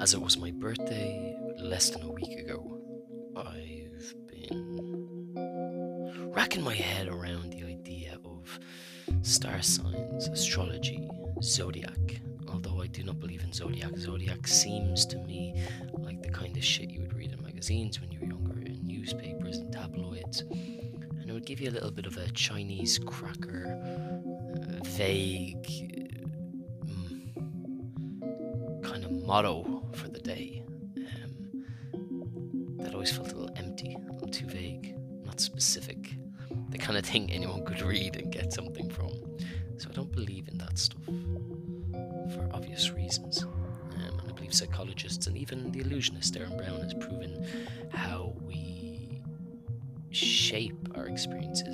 as it was my birthday less than a week ago, I've been racking my head around the idea of star signs, astrology, zodiac. Although I do not believe in zodiac, zodiac seems to me like the kind of shit you would read in magazines when you were younger, in newspapers and tabloids. And it would give you a little bit of a Chinese cracker, uh, vague, mm, kind of motto day. Um, that always felt a little empty, a little too vague, not specific. The kind of thing anyone could read and get something from. So I don't believe in that stuff for obvious reasons. Um, and I believe psychologists and even the illusionist Derren Brown has proven how we shape our experiences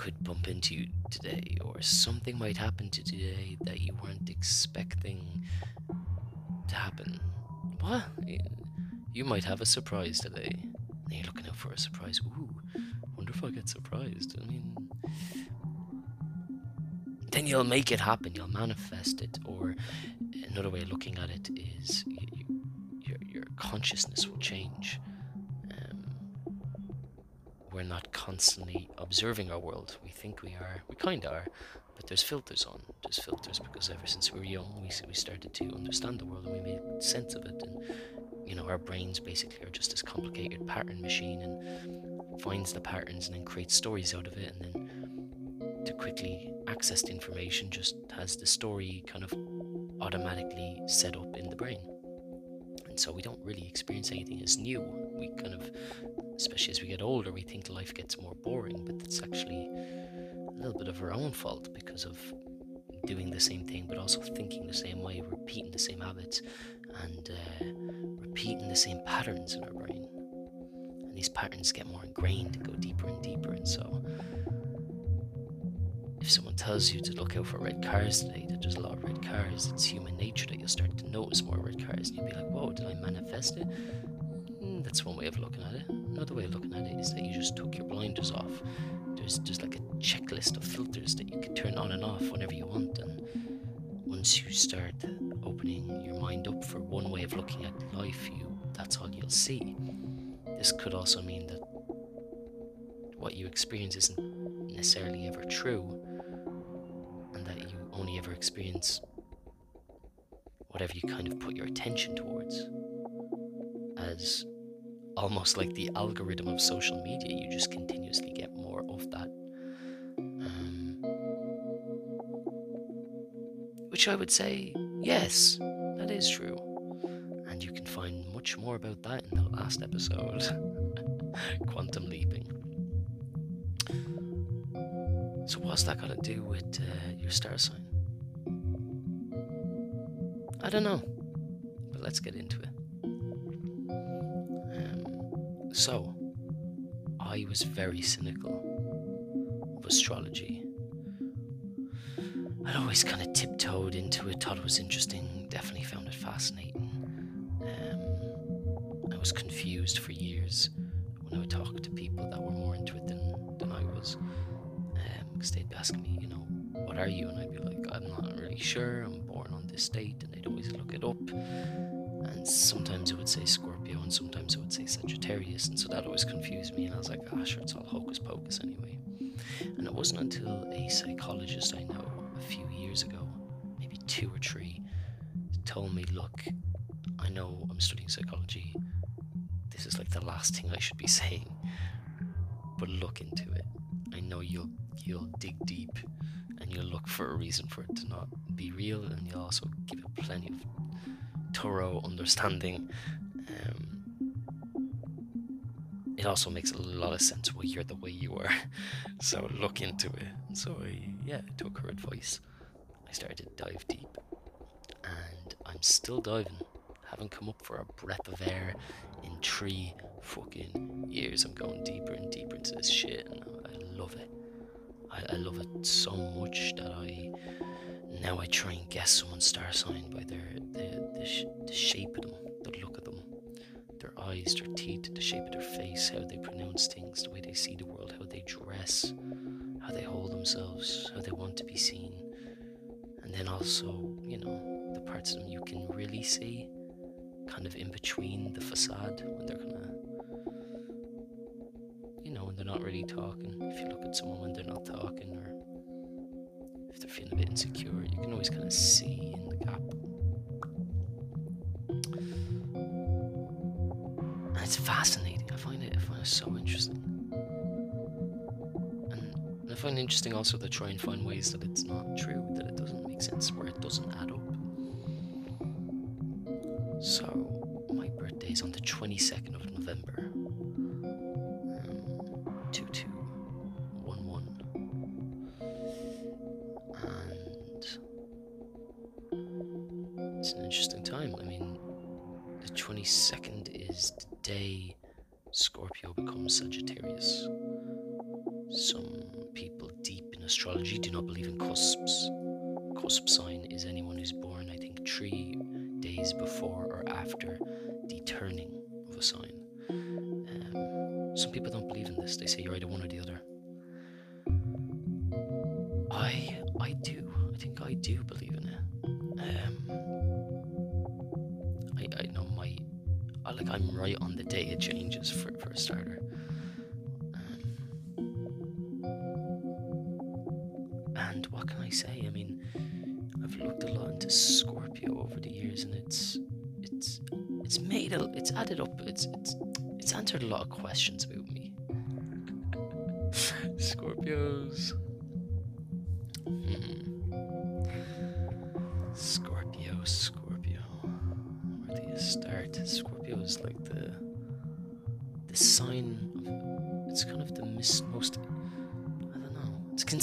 could bump into you today, or something might happen to today that you weren't expecting to happen. What? You might have a surprise today. You're looking out for a surprise. Ooh, wonder if I get surprised. I mean, then you'll make it happen. You'll manifest it. Or another way of looking at it is you, your your consciousness will change. We're not constantly observing our world. We think we are. We kind of are, but there's filters on. There's filters because ever since we were young, we we started to understand the world and we made sense of it. And you know, our brains basically are just this complicated pattern machine and finds the patterns and then creates stories out of it. And then to quickly access the information, just has the story kind of automatically set up in the brain. And so we don't really experience anything as new. We kind of, especially as we get older, we think life gets more boring, but it's actually a little bit of our own fault because of doing the same thing, but also thinking the same way, repeating the same habits, and uh, repeating the same patterns in our brain. And these patterns get more ingrained and go deeper and deeper. And so, if someone tells you to look out for red cars today, that there's a lot of red cars, it's human nature that you'll start to notice more red cars, and you'll be like, whoa, did I manifest it? That's one way of looking at it. Another way of looking at it is that you just took your blinders off. There's just like a checklist of filters that you can turn on and off whenever you want, and once you start opening your mind up for one way of looking at life, you that's all you'll see. This could also mean that what you experience isn't necessarily ever true, and that you only ever experience whatever you kind of put your attention towards. As almost like the algorithm of social media, you just continuously get more of that. Um, which I would say, yes, that is true. And you can find much more about that in the last episode Quantum Leaping. So, what's that got to do with uh, your star sign? I don't know, but let's get into it. So, I was very cynical of astrology. I'd always kind of tiptoed into it, thought it was interesting, definitely found it fascinating. Um, I was confused for years when I would talk to people that were more into it than, than I was. Because um, they'd be asking me, you know, what are you? And I'd be like, I'm not really sure, I'm born on this date, and they'd always look it up. And sometimes it would say Scorpio, and sometimes it would say Sagittarius, and so that always confused me. And I was like, ah, sure, it's all hocus pocus anyway. And it wasn't until a psychologist I know a few years ago, maybe two or three, told me, look, I know I'm studying psychology. This is like the last thing I should be saying, but look into it. I know you'll you'll dig deep and you'll look for a reason for it to not be real, and you'll also give it plenty of thorough understanding. Um, it also makes a lot of sense why you're the way you are. so look into it. So I, yeah, I took her advice. I started to dive deep, and I'm still diving. Haven't come up for a breath of air in three fucking years. I'm going deeper and deeper into this shit, and I love it. I, I love it so much that I now I try and guess someone's star sign by their the, the, sh- the shape of them, the look of them, their eyes, their teeth, the shape of their face, how they pronounce things, the way they see the world, how they dress, how they hold themselves, how they want to be seen. And then also, you know, the parts of them you can really see, kind of in between the facade when they're kind of, you know, when they're not really talking. If you look at someone when they're not talking, or if they're feeling a bit insecure, you can always kind of see. And it's fascinating. I find it. I find it so interesting. And I find it interesting also to try and find ways that it's not true, that it doesn't make sense, where it doesn't add up. So, my birthday is on the 22nd of November.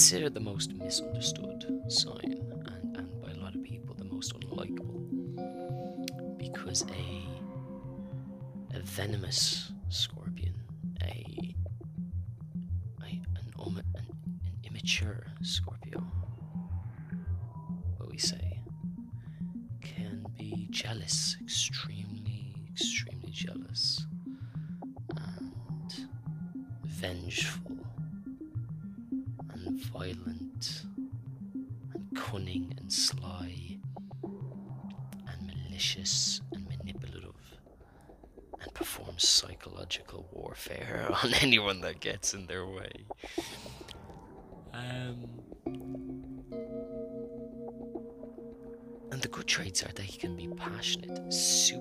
Considered the most misunderstood sign and, and by a lot of people the most unlikable. Because a a venomous scorpion, a, a an, um, an, an immature Scorpio, anyone that gets in their way. Um, and the good traits are that he can be passionate, super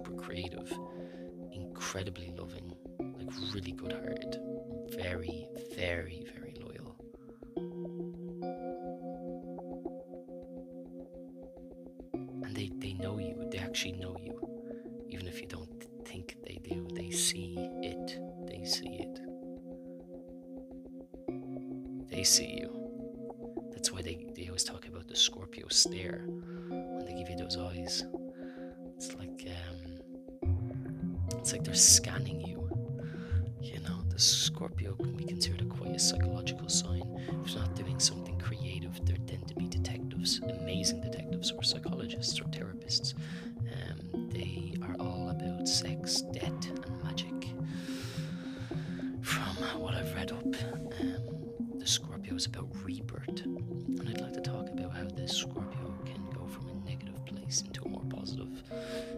positive.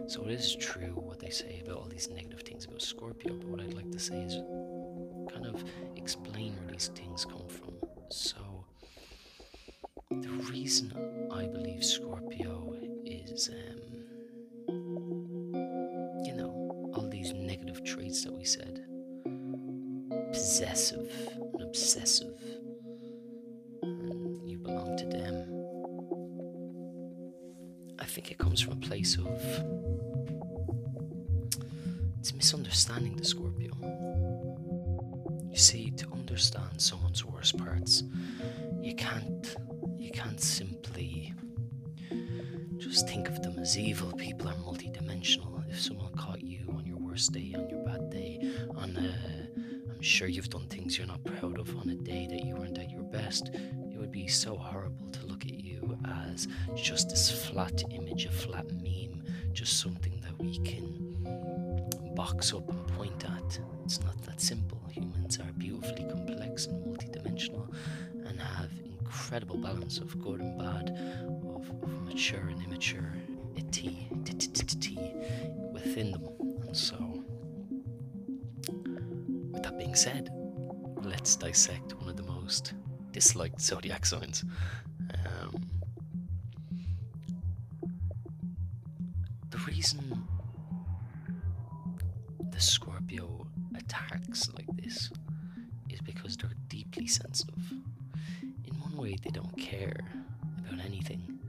So it is true what they say about all these negative things about Scorpio, but what I'd like to say is kind of explain where these things come from. So the reason I believe Scorpio is, um, you know, all these negative traits that we said possessive and obsessive, think it comes from a place of it's misunderstanding the Scorpio. You see, to understand someone's worst parts, you can't you can't simply just think of them as evil. People are multidimensional. If someone caught you on your worst day, on your bad day, on a I'm sure you've done things you're not proud of on a day that you weren't at your best, it would be so horrible to look at you as just this flat image, a flat meme, just something that we can box up and point at. It's not that simple. Humans are beautifully complex and multidimensional and have incredible balance of good and bad, of, of mature and immature within them. And so, with that being said, let's dissect one of the most disliked zodiac signs. Reason the Scorpio attacks like this is because they're deeply sensitive. In one way, they don't care about anything,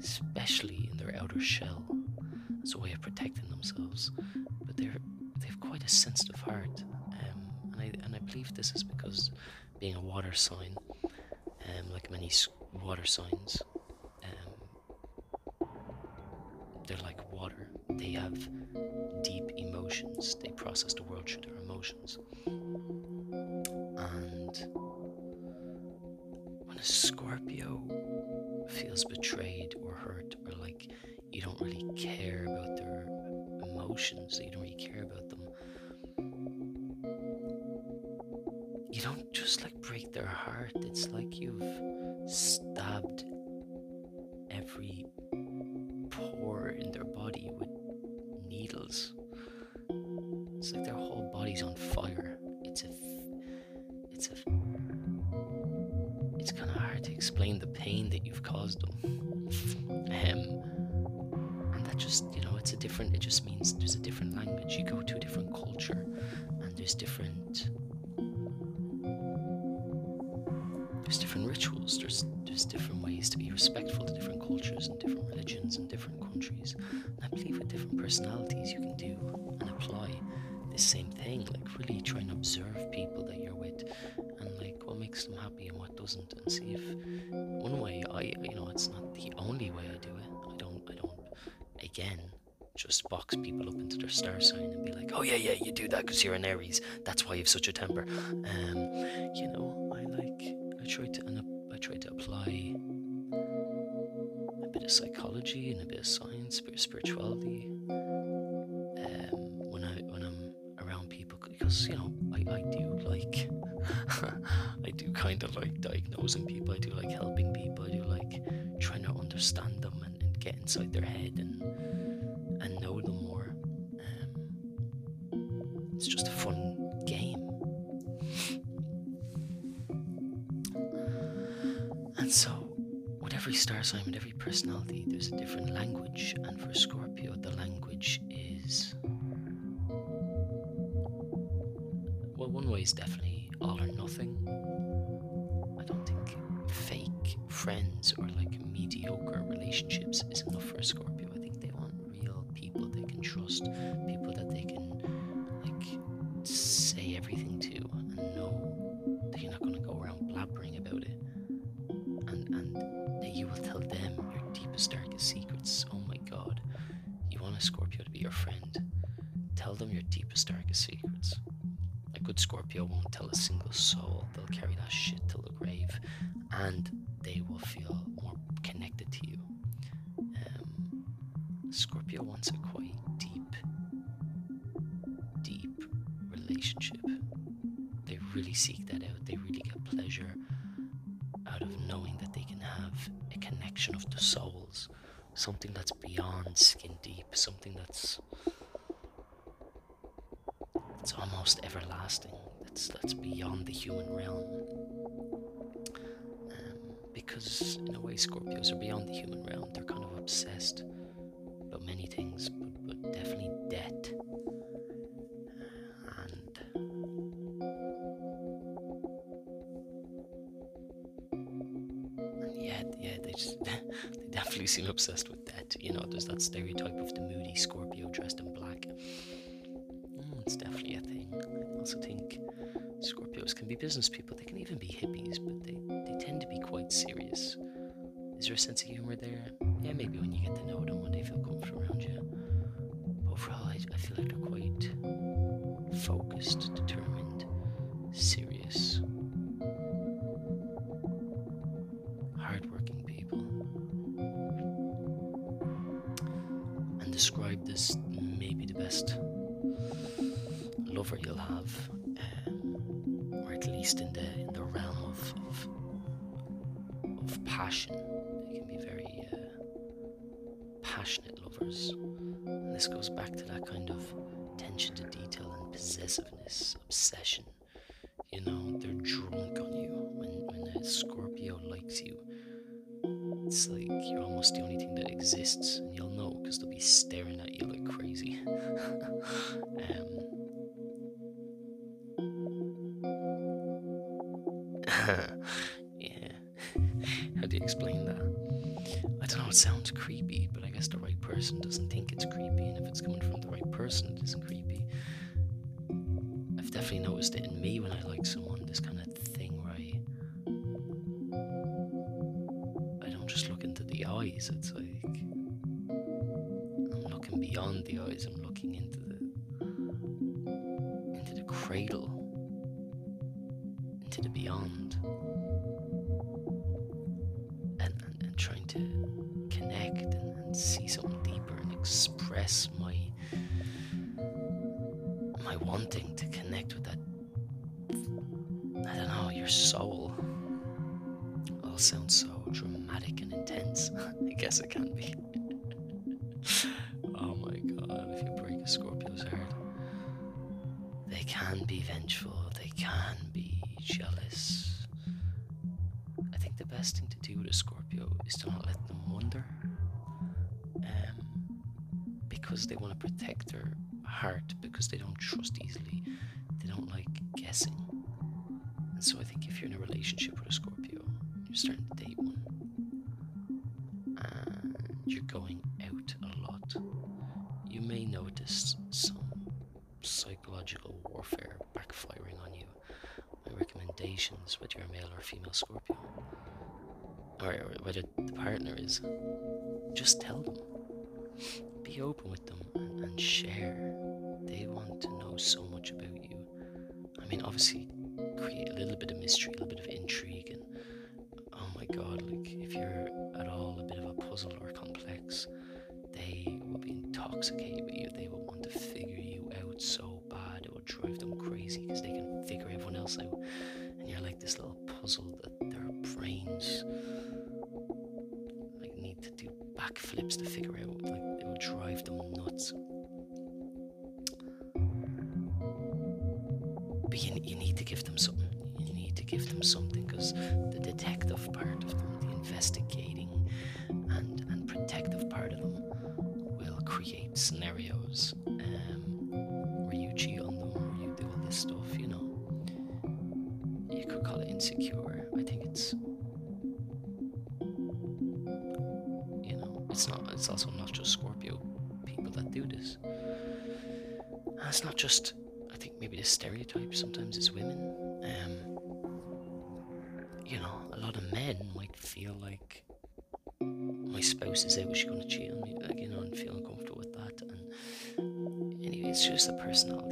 especially in their outer shell, as a way of protecting themselves. But they're they have quite a sensitive heart, um, and I and I believe this is because being a water sign, um, like many water signs, um, they're like. They have deep emotions. They process the world through their emotions. And when a Scorpio feels betrayed or hurt, or like you don't really care about their emotions, you don't really care about them, you don't just like break their heart. It's like you've just box people up into their star sign and be like, oh yeah, yeah, you do that because you're an Aries. That's why you have such a temper. Um, you know, I like, I try to, and I try to apply a bit of psychology and a bit of science, a bit of spirituality. Um, when I when I'm around people, because you know, I, I do like, I do kind of like diagnosing people. I do like helping people. I do like trying to understand them and, and get inside their head and and know them more. Um, it's just a fun game. And so, with every star sign, with every personality, there's a different language. And for Scorpio, the language is. Well, one way is definitely all or nothing. I don't think fake friends or like mediocre relationships is enough for a Scorpio. Everlasting, that's that's beyond the human realm. Um, because in a way, Scorpios are beyond the human realm. They're kind of obsessed about many things, but, but definitely debt And yeah, yeah, they just they definitely seem obsessed with that. You know, there's that stereotype of the moody Scorpio dressed in black. It's definitely a thing. I also think Scorpios can be business people. They can even be hippies, but they they tend to be quite serious. Is there a sense of humor there? Yeah, maybe when you get to know them, when they feel comfortable around you. But overall, I, I feel like they're quite focused, determined, serious. see something deeper and express my my wanting to connect with that I don't know, your soul. All sounds so dramatic and intense. I guess it can be. protect their heart because they don't trust insecure. I think it's you know, it's not it's also not just Scorpio people that do this. And it's not just I think maybe the stereotype sometimes is women. Um you know, a lot of men might feel like my spouse is out, she's gonna cheat on me, like, you know, and feel uncomfortable with that and anyway, it's just a personal.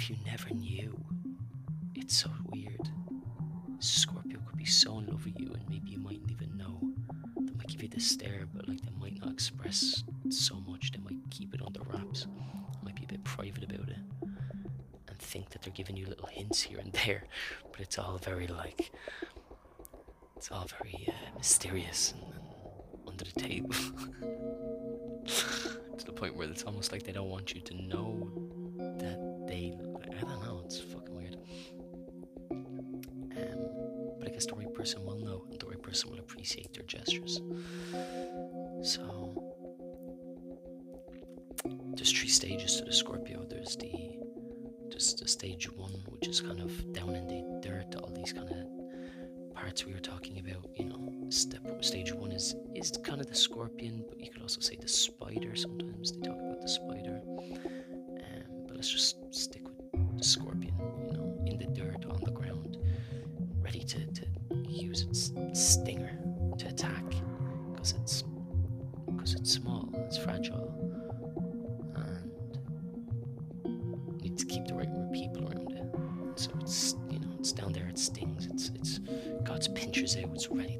if you never knew? It's so weird. Scorpio could be so in love with you, and maybe you mightn't even know. They might give you the stare, but like they might not express so much. They might keep it under wraps. They might be a bit private about it, and think that they're giving you little hints here and there. But it's all very like, it's all very uh, mysterious and, and under the table. to the point where it's almost like they don't want you to know that they it's fucking weird. Um, but I guess the right person will know, and the right person will appreciate their gestures. So there's three stages to the Scorpio. There's the there's the stage one, which is kind of down in the dirt, all these kind of parts we were talking about. You know, step stage one is is kind of the scorpion, but you could also say the spider. Sometimes they talk about the spider. Um, but let's just stick scorpion. You know, in the dirt, on the ground, ready to, to use its stinger to attack because it's because it's small, it's fragile, and needs to keep the right people around it. So it's you know it's down there, it stings, it's it's got its pinchers out, it's ready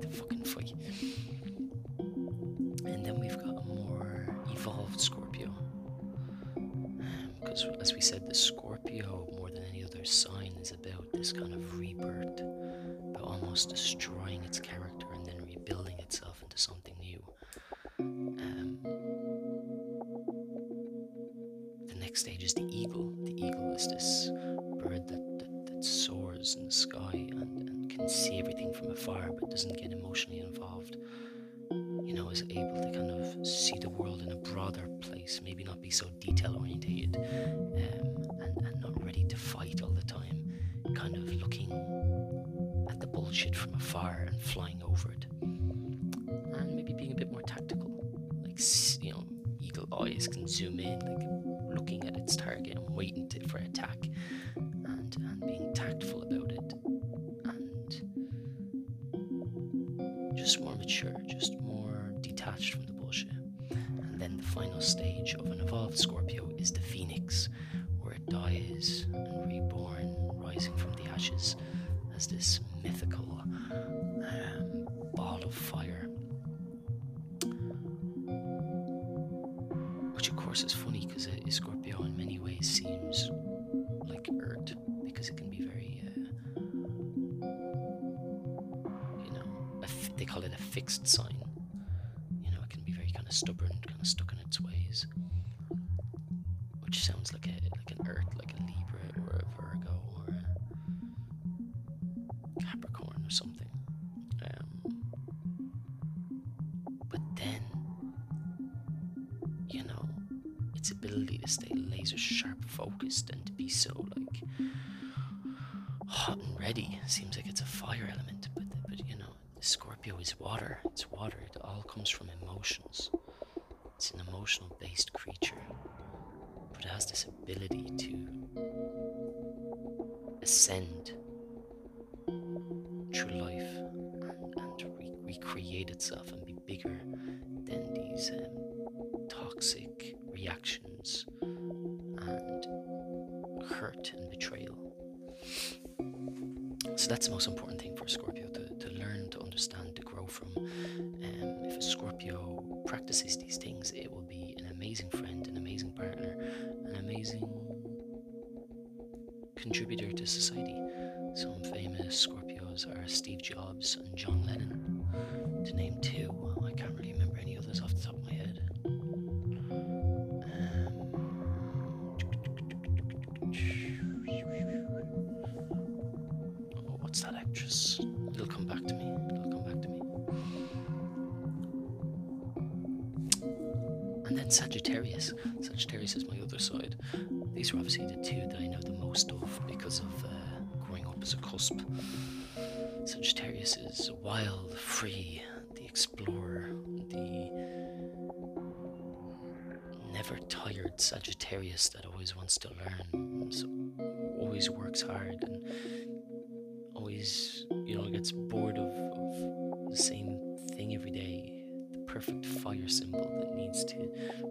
soars in the sky and, and can see everything from afar but doesn't get emotionally involved. You know, is able to kind of see the world in a broader place, maybe not be so detail orientated um, and, and not ready to fight all the time, kind of looking at the bullshit from afar and flying over it. And maybe being a bit more tactical. Like, you know, eagle eyes can zoom in, like looking at its target and waiting to, for attack being tactful about it. And just more mature, just more detached from the bullshit. And then the final stage of an evolved Scorpio recreate itself and be bigger than these um, toxic reactions and hurt and betrayal. So that's the most important thing for Scorpio to, to learn, to understand, to grow from. Um, if a Scorpio practices these things, it will be an amazing friend, an amazing partner, an amazing contributor to society. Some famous Are Steve Jobs and John Lennon, to name two. I can't really remember any others off the top wild, free, the explorer, the never tired Sagittarius that always wants to learn, so always works hard and always, you know, gets bored of, of the same thing every day. The perfect fire symbol that needs to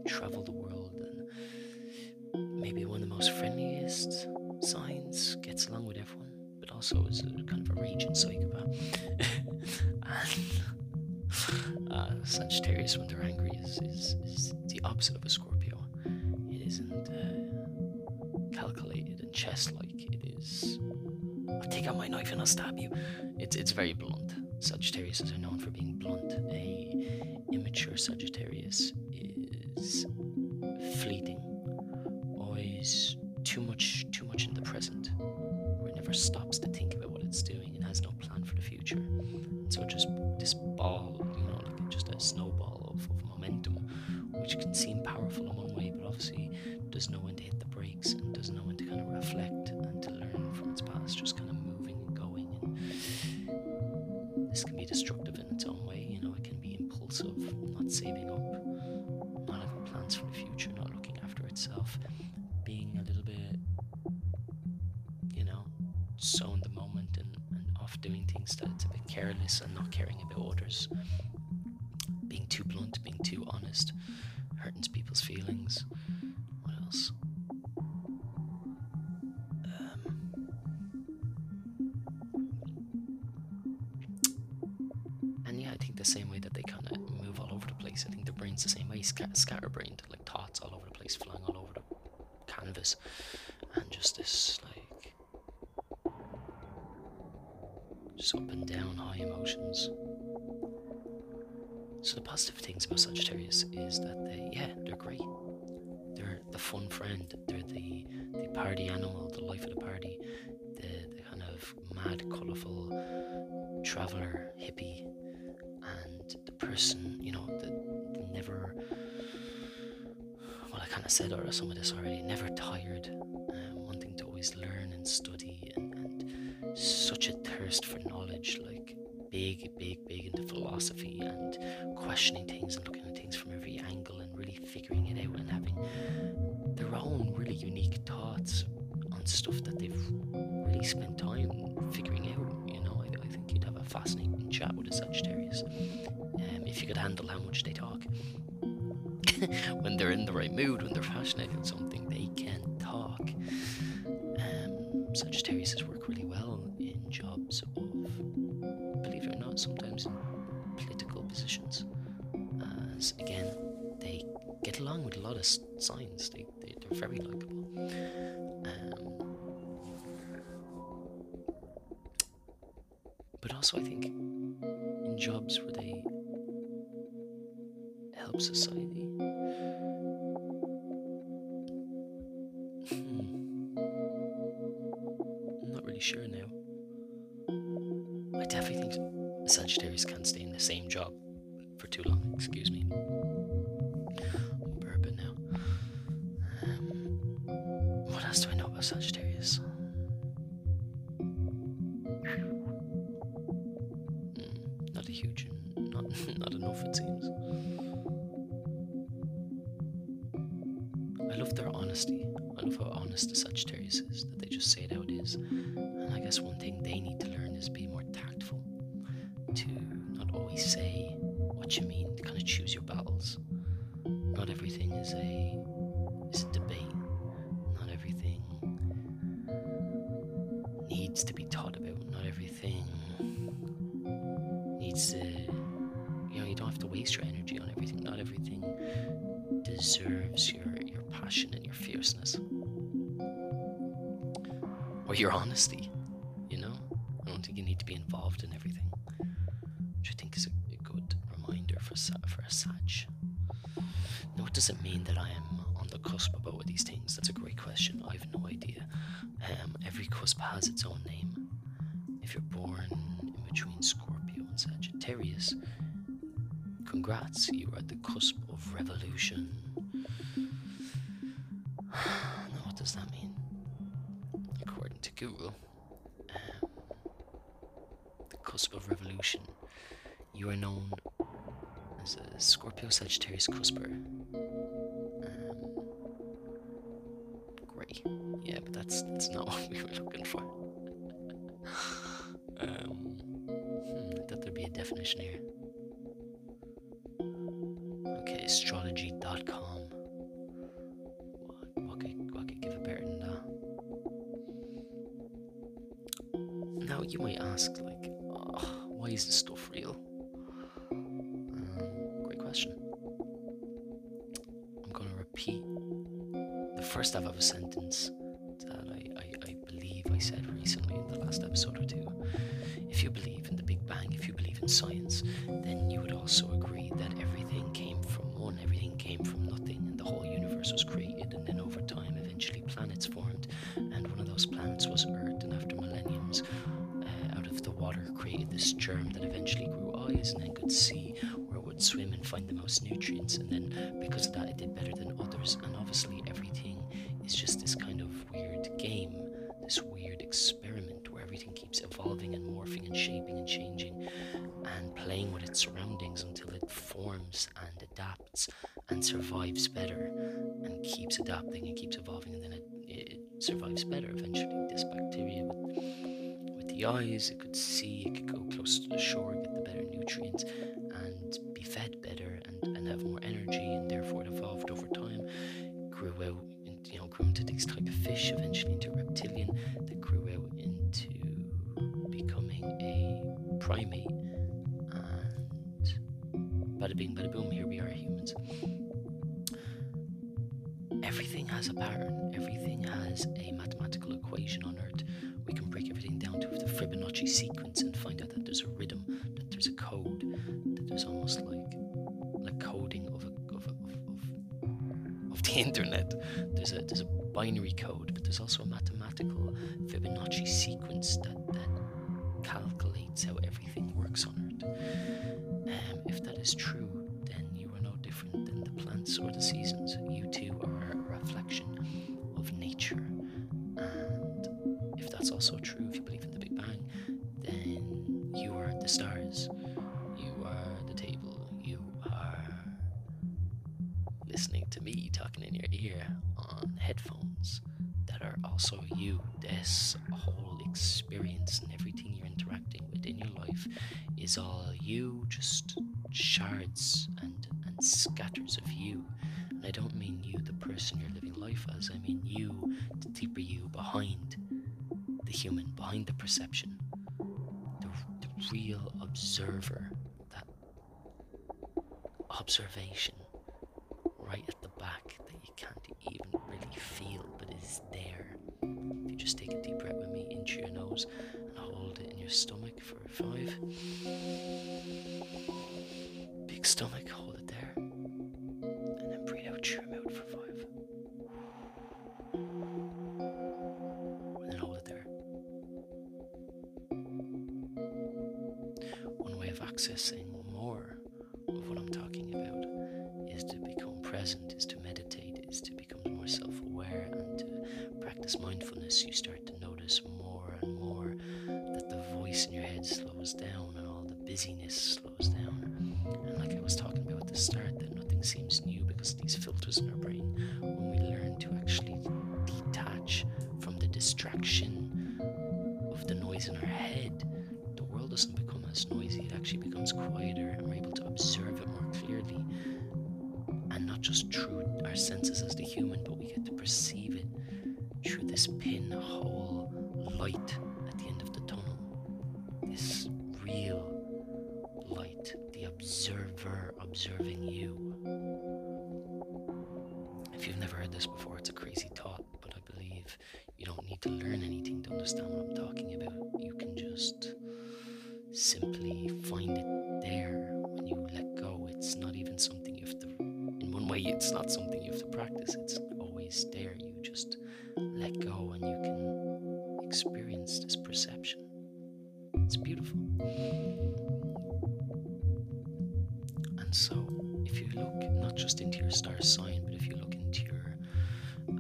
travel the world and maybe one of the most friendliest signs, gets along with everyone, but also is a kind of a raging psychopath. and uh, Sagittarius, when they're angry, is, is, is the opposite of a Scorpio. It isn't uh, calculated and chess like. It is. I'll take out my knife and I'll stab you. It's it's very blunt. Sagittarius are known for being blunt. A immature Sagittarius scatterbrained, like thoughts all over the place, flying all over the canvas, and just this like just up and down high emotions. So the positive things about Sagittarius is that they, yeah, they're great. They're the fun friend. They're the the party animal, the life of the party, the, the kind of mad, colourful traveller, hippie, and the person, you know, the never. Kind of said or some of this already. Never tired, um, wanting to always learn and study, and, and such a thirst for knowledge, like big, big, big into philosophy and questioning things and looking at things from every angle and really figuring it out and having their own really unique thoughts on stuff that they've really spent time figuring out. You know, I, I think you'd have a fascinating chat with a Sagittarius um, if you could handle how much they talk. when they're in the right mood, when they're passionate about something, they can talk. Um, Sagittarius work your honesty. You know, I don't think you need to be involved in everything, which I think is a, a good reminder for for a Sag. Now, what does it mean that I am on the cusp of both of these things? That's a great question. I have no idea. Um, every cusp has its own name. If you're born in between Scorpio and Sagittarius, congrats, you are at the cusp of revolution. now, what does that mean? Um, the cusp of revolution, you are known as a Scorpio Sagittarius cusper. Changing and playing with its surroundings until it forms and adapts and survives better and keeps adapting and keeps evolving and then it, it survives better eventually. This bacteria with, with the eyes, it could see, it could go close to the shore, get the better nutrients and be fed better and, and have more energy and therefore it evolved over time, grew out you know, grew into these type of fish, eventually into reptilian, that grew primate. And bada bing, bada boom, here we are, humans. Everything has a pattern, everything has a mathematical equation on Earth. We can break everything down to the Fibonacci sequence and find out that there's a rhythm, that there's a code, that there's almost like like coding of a the internet. There's a there's a binary code, but there's also a mathematical observation right at the back that you can't even really feel but is there. If you just take a deep breath with me into your nose and hold it in your stomach for five. Big stomach, hold it there. And then breathe out your mouth for five. And then hold it there. One way of accessing of the noise in our head, the world doesn't become as noisy, it actually becomes quieter and we're able to observe it more clearly. And not just through our senses as the human,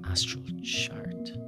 astral chart,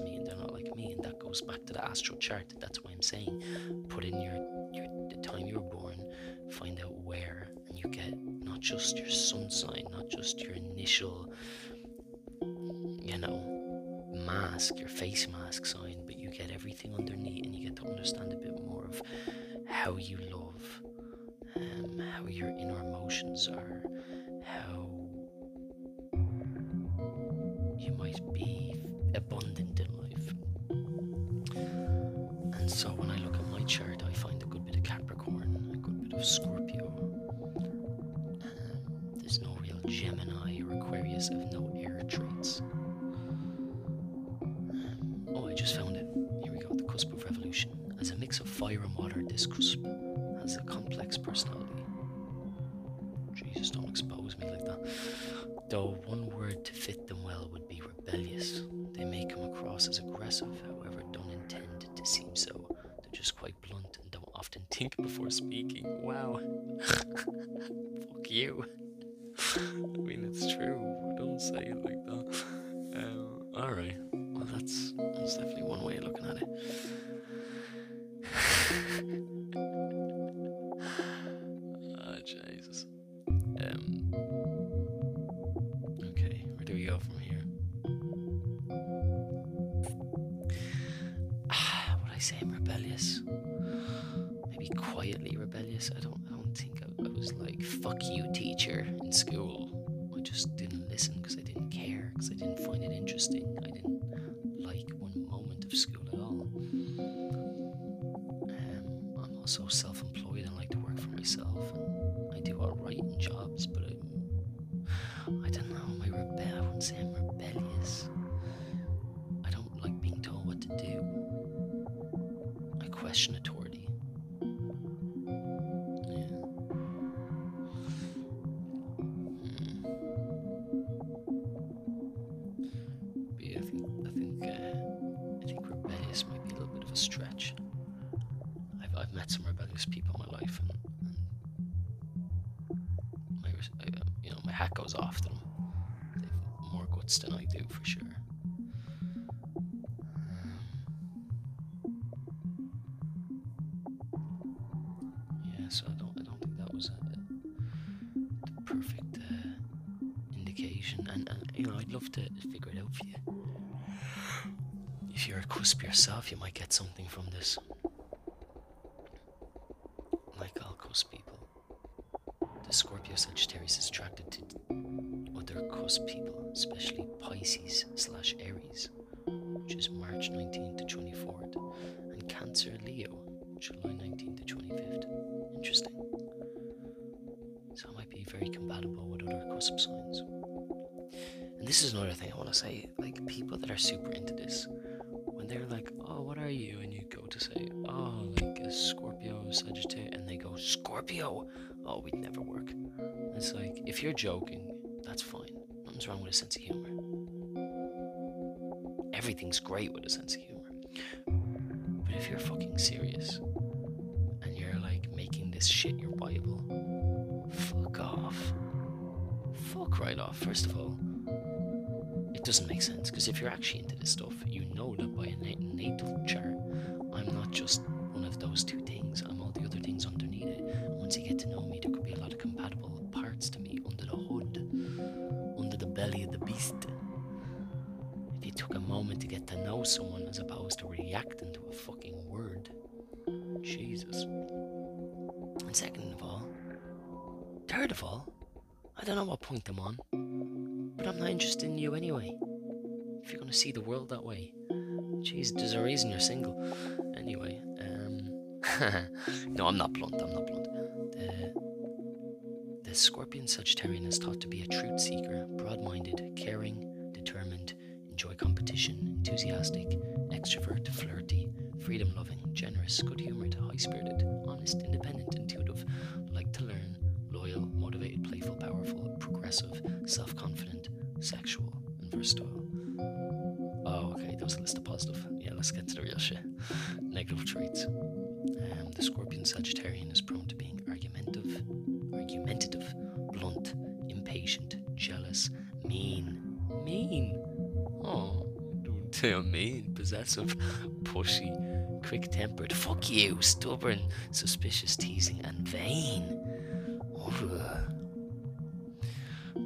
me and they're not like me, and that goes back to the astral chart. That's why I'm saying put in your, your the time you were born, find out where, and you get not just your sun sign, not just your initial, you know, mask, your face mask sign, but you get everything underneath and you get to understand a bit more of how you love, um, how your inner emotions are, how you might be chart, I find a good bit of Capricorn, a good bit of Scorpio. Uh, there's no real Gemini or Aquarius of no air traits. Oh, I just found it. Here we go, the cusp of revolution. As a mix of fire and water, this cusp has a complex personality. Jesus, don't expose me like that. Though if you're a crisp yourself, you might get something from this. with a sense of humor. Everything's great with a sense of humor. But if you're fucking serious and you're like making this shit your Bible, fuck off. Fuck right off, first of all. It doesn't make sense because if you're actually into this stuff, you know that by a na- someone as opposed to reacting to a fucking word. Jesus. And second of all, third of all, I don't know what point I'm on, but I'm not interested in you anyway. If you're gonna see the world that way, jeez, there's a reason you're single. Anyway, um, no, I'm not blunt. I'm not blunt. The, the scorpion Sagittarian is thought to be a truth seeker, broad-minded, caring, determined, enjoy competition, enthusiastic, extrovert, flirty, freedom-loving, generous, good-humored, high-spirited, honest, independent, intuitive, like to learn, loyal, motivated, playful, powerful, progressive, self-confident, sexual, and versatile. Oh, okay, that was a list of positive. Yeah, let's get to the real shit. Negative traits. Um, the Scorpion Sagittarian is prone to being don't tell mean, possessive, pushy, quick-tempered. Fuck you, stubborn, suspicious, teasing, and vain. Ugh.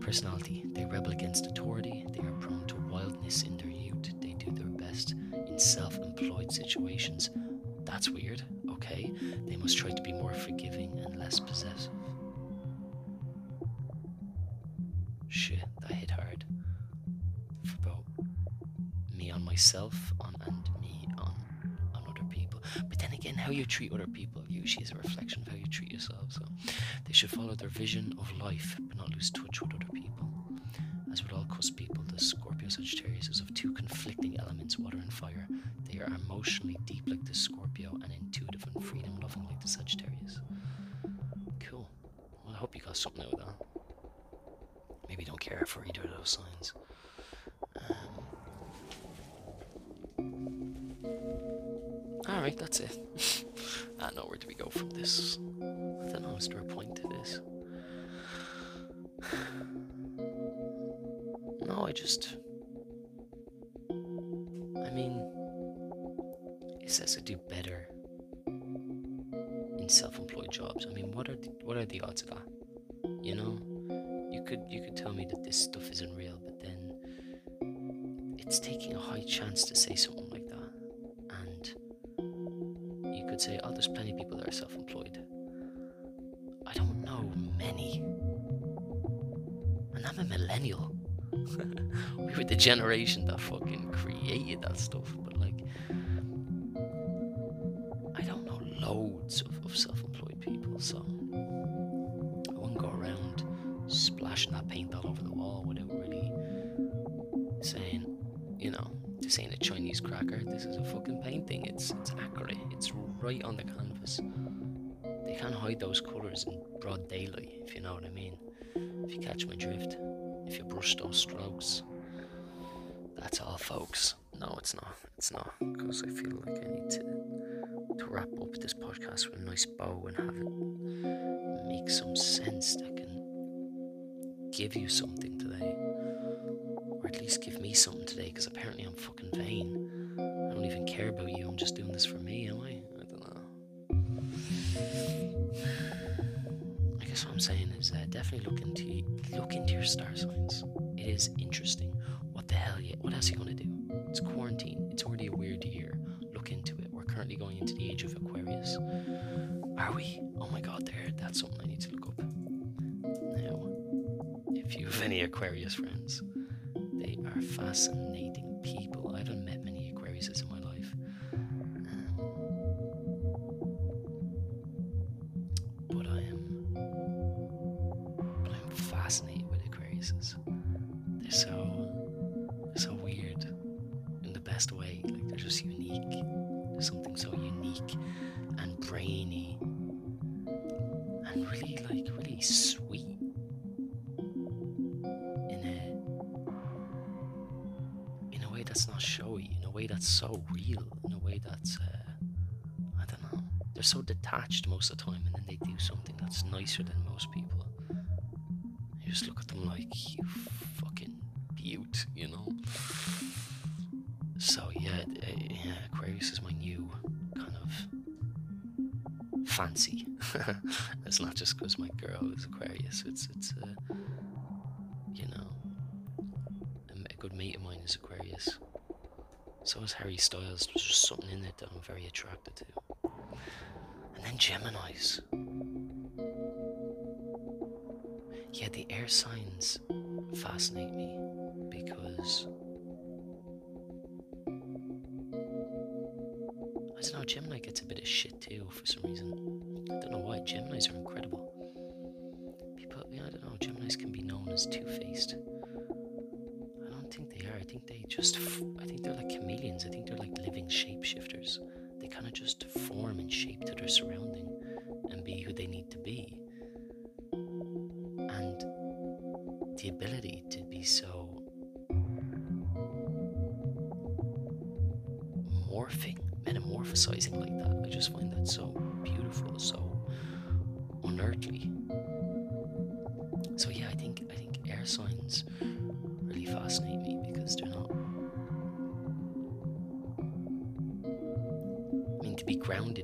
Personality. They rebel against authority. They are prone to wildness in their youth. They do their best in self employed situations. That's weird, okay? They must try to be more forgiving and less possessive. Shit, that hit hard. For both me on myself on and me on on other people. But then again, how you treat other people usually is a reflection of how you treat yourself. So they should follow their vision of life, but not lose touch with other people. As with all cusp people, the Scorpio Sagittarius is of two conflicting elements, water and fire. They are emotionally deep like the Scorpio and intuitive and freedom loving like the Sagittarius. Cool. Well, I hope you got something out of that. Maybe don't care for either of those signs. That's it. Uh, I know where do we go from this. I don't know, is there a point to this? No, I just. I mean, it says I do better in self-employed jobs. I mean, what are the, what are the odds of that? You know, you could you could tell me that this stuff isn't real, but then it's taking a high chance to say something you could say, oh, there's plenty of people that are self-employed. I don't know many, and I'm a millennial. we were the generation that fucking created that stuff, but like, I don't know loads of, of self-employed people, so I wouldn't go around splashing that paint all over the wall without ain't a Chinese cracker. This is a fucking painting. It's it's accurate. It's right on the canvas. They can't hide those colours in broad daylight, if you know what I mean. If you catch my drift if you brush those strokes. That's all, folks. No, it's not. It's not. Because I feel like I need to to wrap up this podcast with a nice bow and have it make some sense that can give you something today. At least give me something today, because apparently I'm fucking vain. I don't even care about you. I'm just doing this for me, am I? I don't know. I guess what I'm saying is uh, definitely look into look into your star signs. It is interesting. What the hell? You, what else are you gonna do? It's quarantine. It's already a weird year. Look into it. We're currently going into the age of Aquarius. Are we? Oh my God! There. That's something I need to look up. Now, if you have any Aquarius friends, fascinating people. I haven't met many Aquariuses in nicer than most people. You just look at them like you fucking beaut, you know. So yeah, uh, yeah, Aquarius is my new kind of fancy. it's not just because my girl is Aquarius. It's it's uh, you know, a, a good mate of mine is Aquarius. So is Harry Styles. There's just something in it that I'm very attracted to. And then Gemini's yeah, the air signs fascinate me because I don't know, Gemini gets a bit of shit too for some reason. I don't know why, Geminis are incredible. People, yeah, I don't know, Geminis can be known as two faced. I don't think they are, I think they just. F-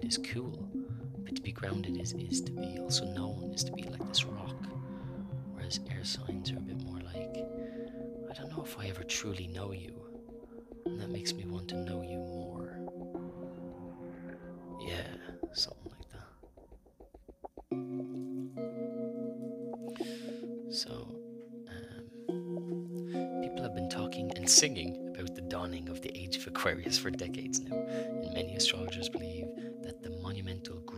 is cool, but to be grounded is is to be also known is to be like this rock. Whereas air signs are a bit more like, I don't know if I ever truly know you, and that makes me want to know you more. Yeah, something like that. So, um, people have been talking and singing about the dawning of the age of Aquarius for decades now, and many astrologers believe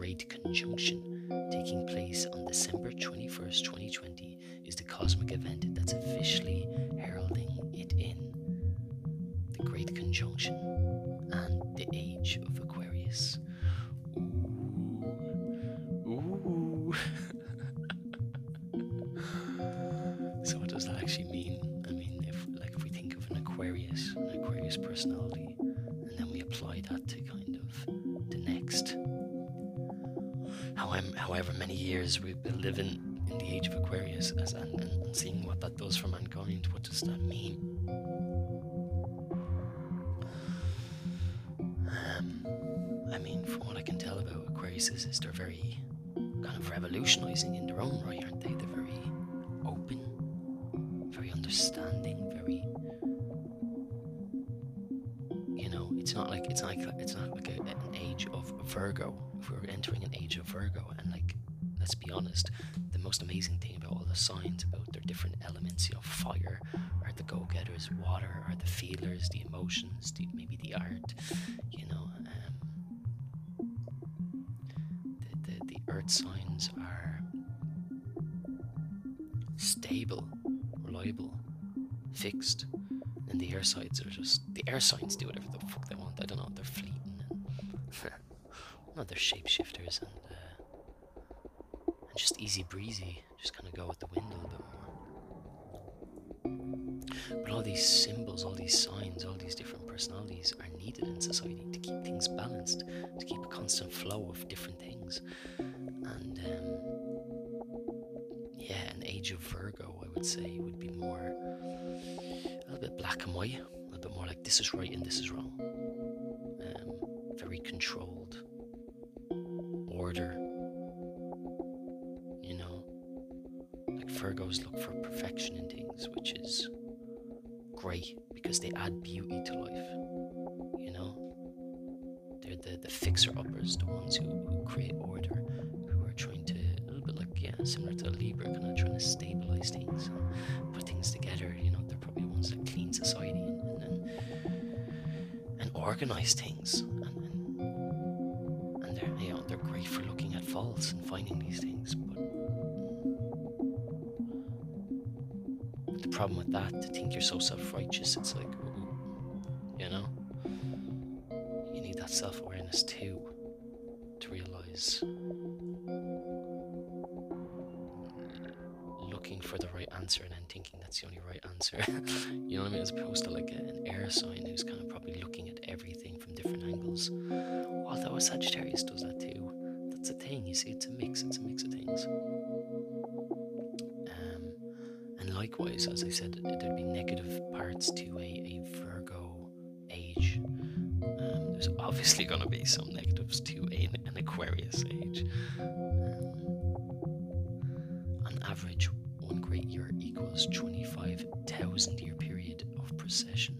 Great Conjunction taking place on December 21st, 2020, is the cosmic event that's officially heralding it in. The Great Conjunction and the Age of Aquarius. The age of Aquarius as, and, and, seeing what that does for mankind, what does that mean? Um, I mean, from what I can tell about Aquarius is, is they're very kind of revolutionizing in their own right, aren't they? They're very open, very understanding, very you know, it's not like it's like it's not like a, an age of Virgo. If we're entering an age of Virgo, and like, let's be honest, most amazing thing about all the signs about their different elements, you know, fire are the go-getters, water are the feelers, the emotions, the, maybe the art, you know. Um, the, the the earth signs are stable, reliable, fixed, and the air signs are just the air signs do whatever the fuck they want. I don't know. They're fleeting and no, they're shapeshifters and uh, just easy breezy. Just kind of go with the wind a little bit more. But all these symbols, all these signs, all these different personalities are needed in society to keep things balanced, to keep a constant flow of different things. And um, yeah, an age of Virgo, I would say, would be more a little bit black and white, a little bit more like this is right and this is wrong. Um, very controlled, order. Virgos look for perfection in things, which is great because they add beauty to life. You know, they're the, the fixer uppers, the ones who, who create order, who are trying to, a little bit like, yeah, similar to a Libra, kind of trying to stabilize things and put things together. You know, they're probably the ones that clean society and, and, and organize things. Problem with that, to think you're so self righteous, it's like, you know? You need that self awareness too to realize looking for the right answer and then thinking that's the only right answer. you know what I mean? As opposed to like an air sign who's kind of probably looking at everything from different angles. Although a Sagittarius does that too. That's a thing, you see, it's a mix, it's a mix of things. Likewise, as I said, there'd be negative parts to a, a Virgo age. Um, there's obviously going to be some negatives to a, an Aquarius age. Um, on average, one great year equals 25,000 year period of precession.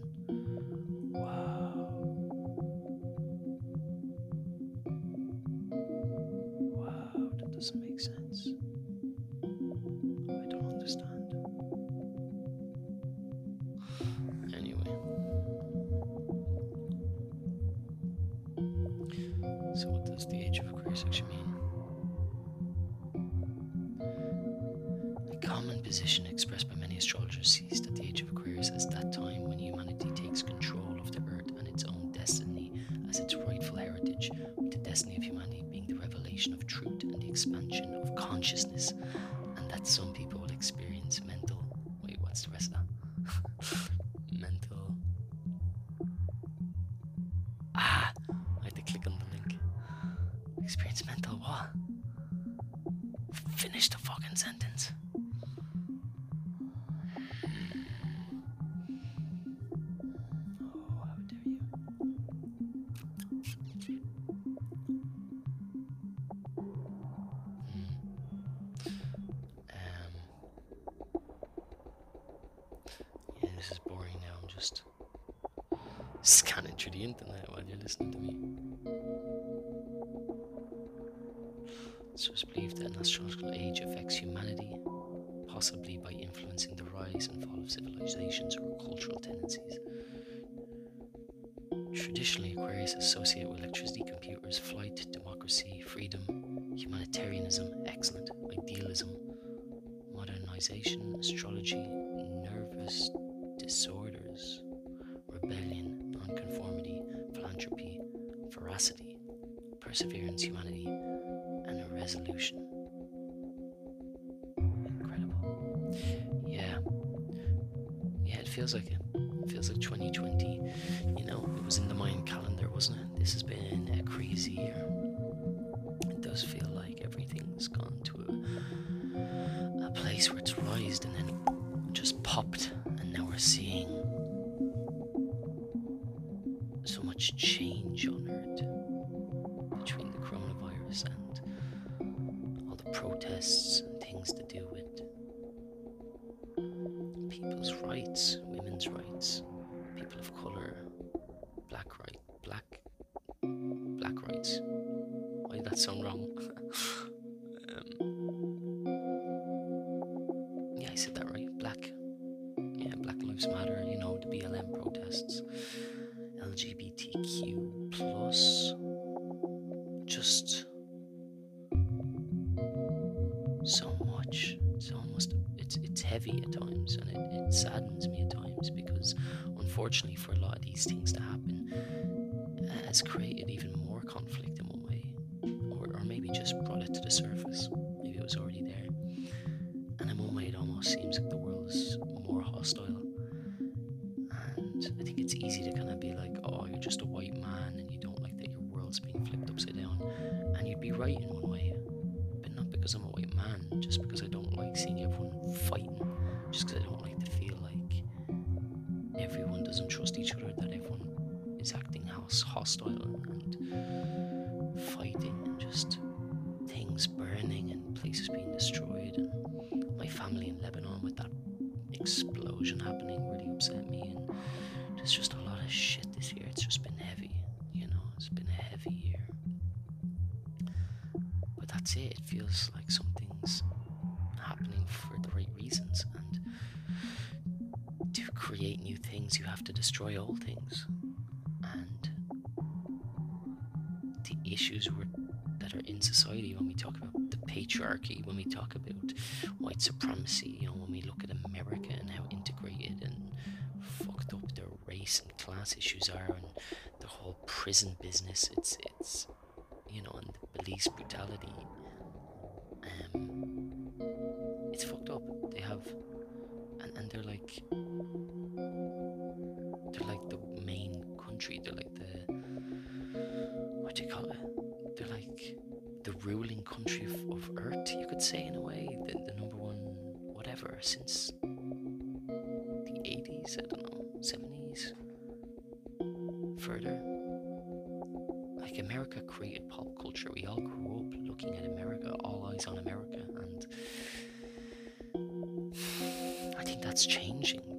experience mental war. Finish the fucking sentence. that song wrong. you have to destroy all things. And the issues that are in society when we talk about the patriarchy, when we talk about white supremacy, you know, when we look at America and how integrated and fucked up their race and class issues are, and the whole prison business, it's, it's, you know, and the police brutality since the 80s, I don't know, 70s. Further, like America created pop culture. We all grew up looking at America, all eyes on America, and I think that's changing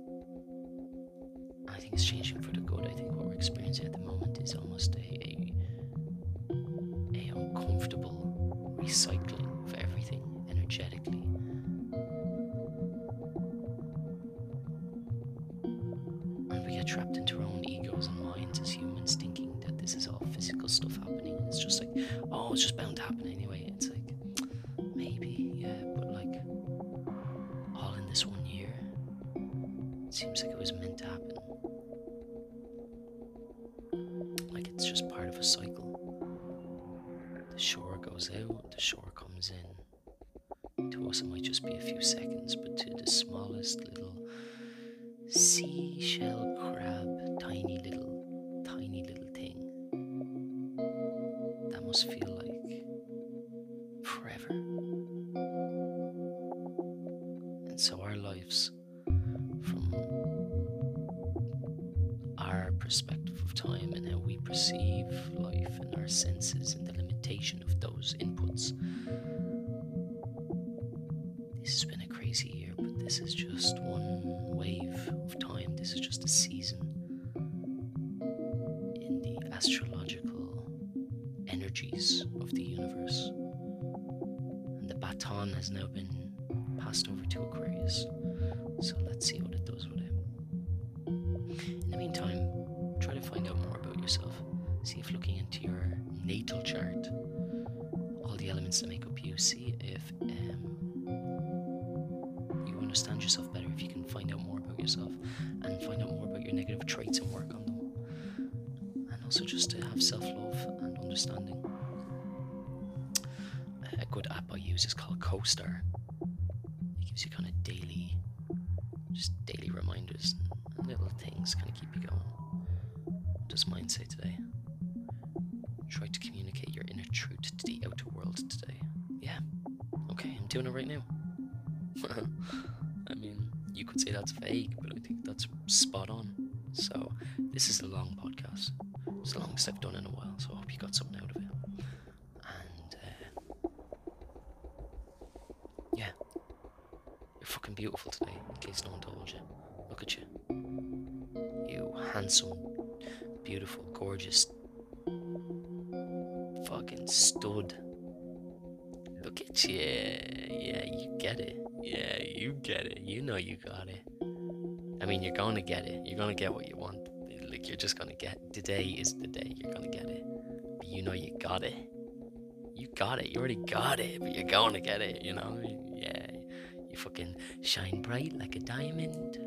the season in the astrological energies of the universe. And the baton has now been passed over to Aquarius. So let's see that's fake. You know you got it. I mean, you're going to get it. You're going to get what you want. Like, you're just going to get. Today is the day you're going to get it. But you know you got it. You got it. You already got it, but you're going to get it, you know? Yeah. You fucking shine bright like a diamond.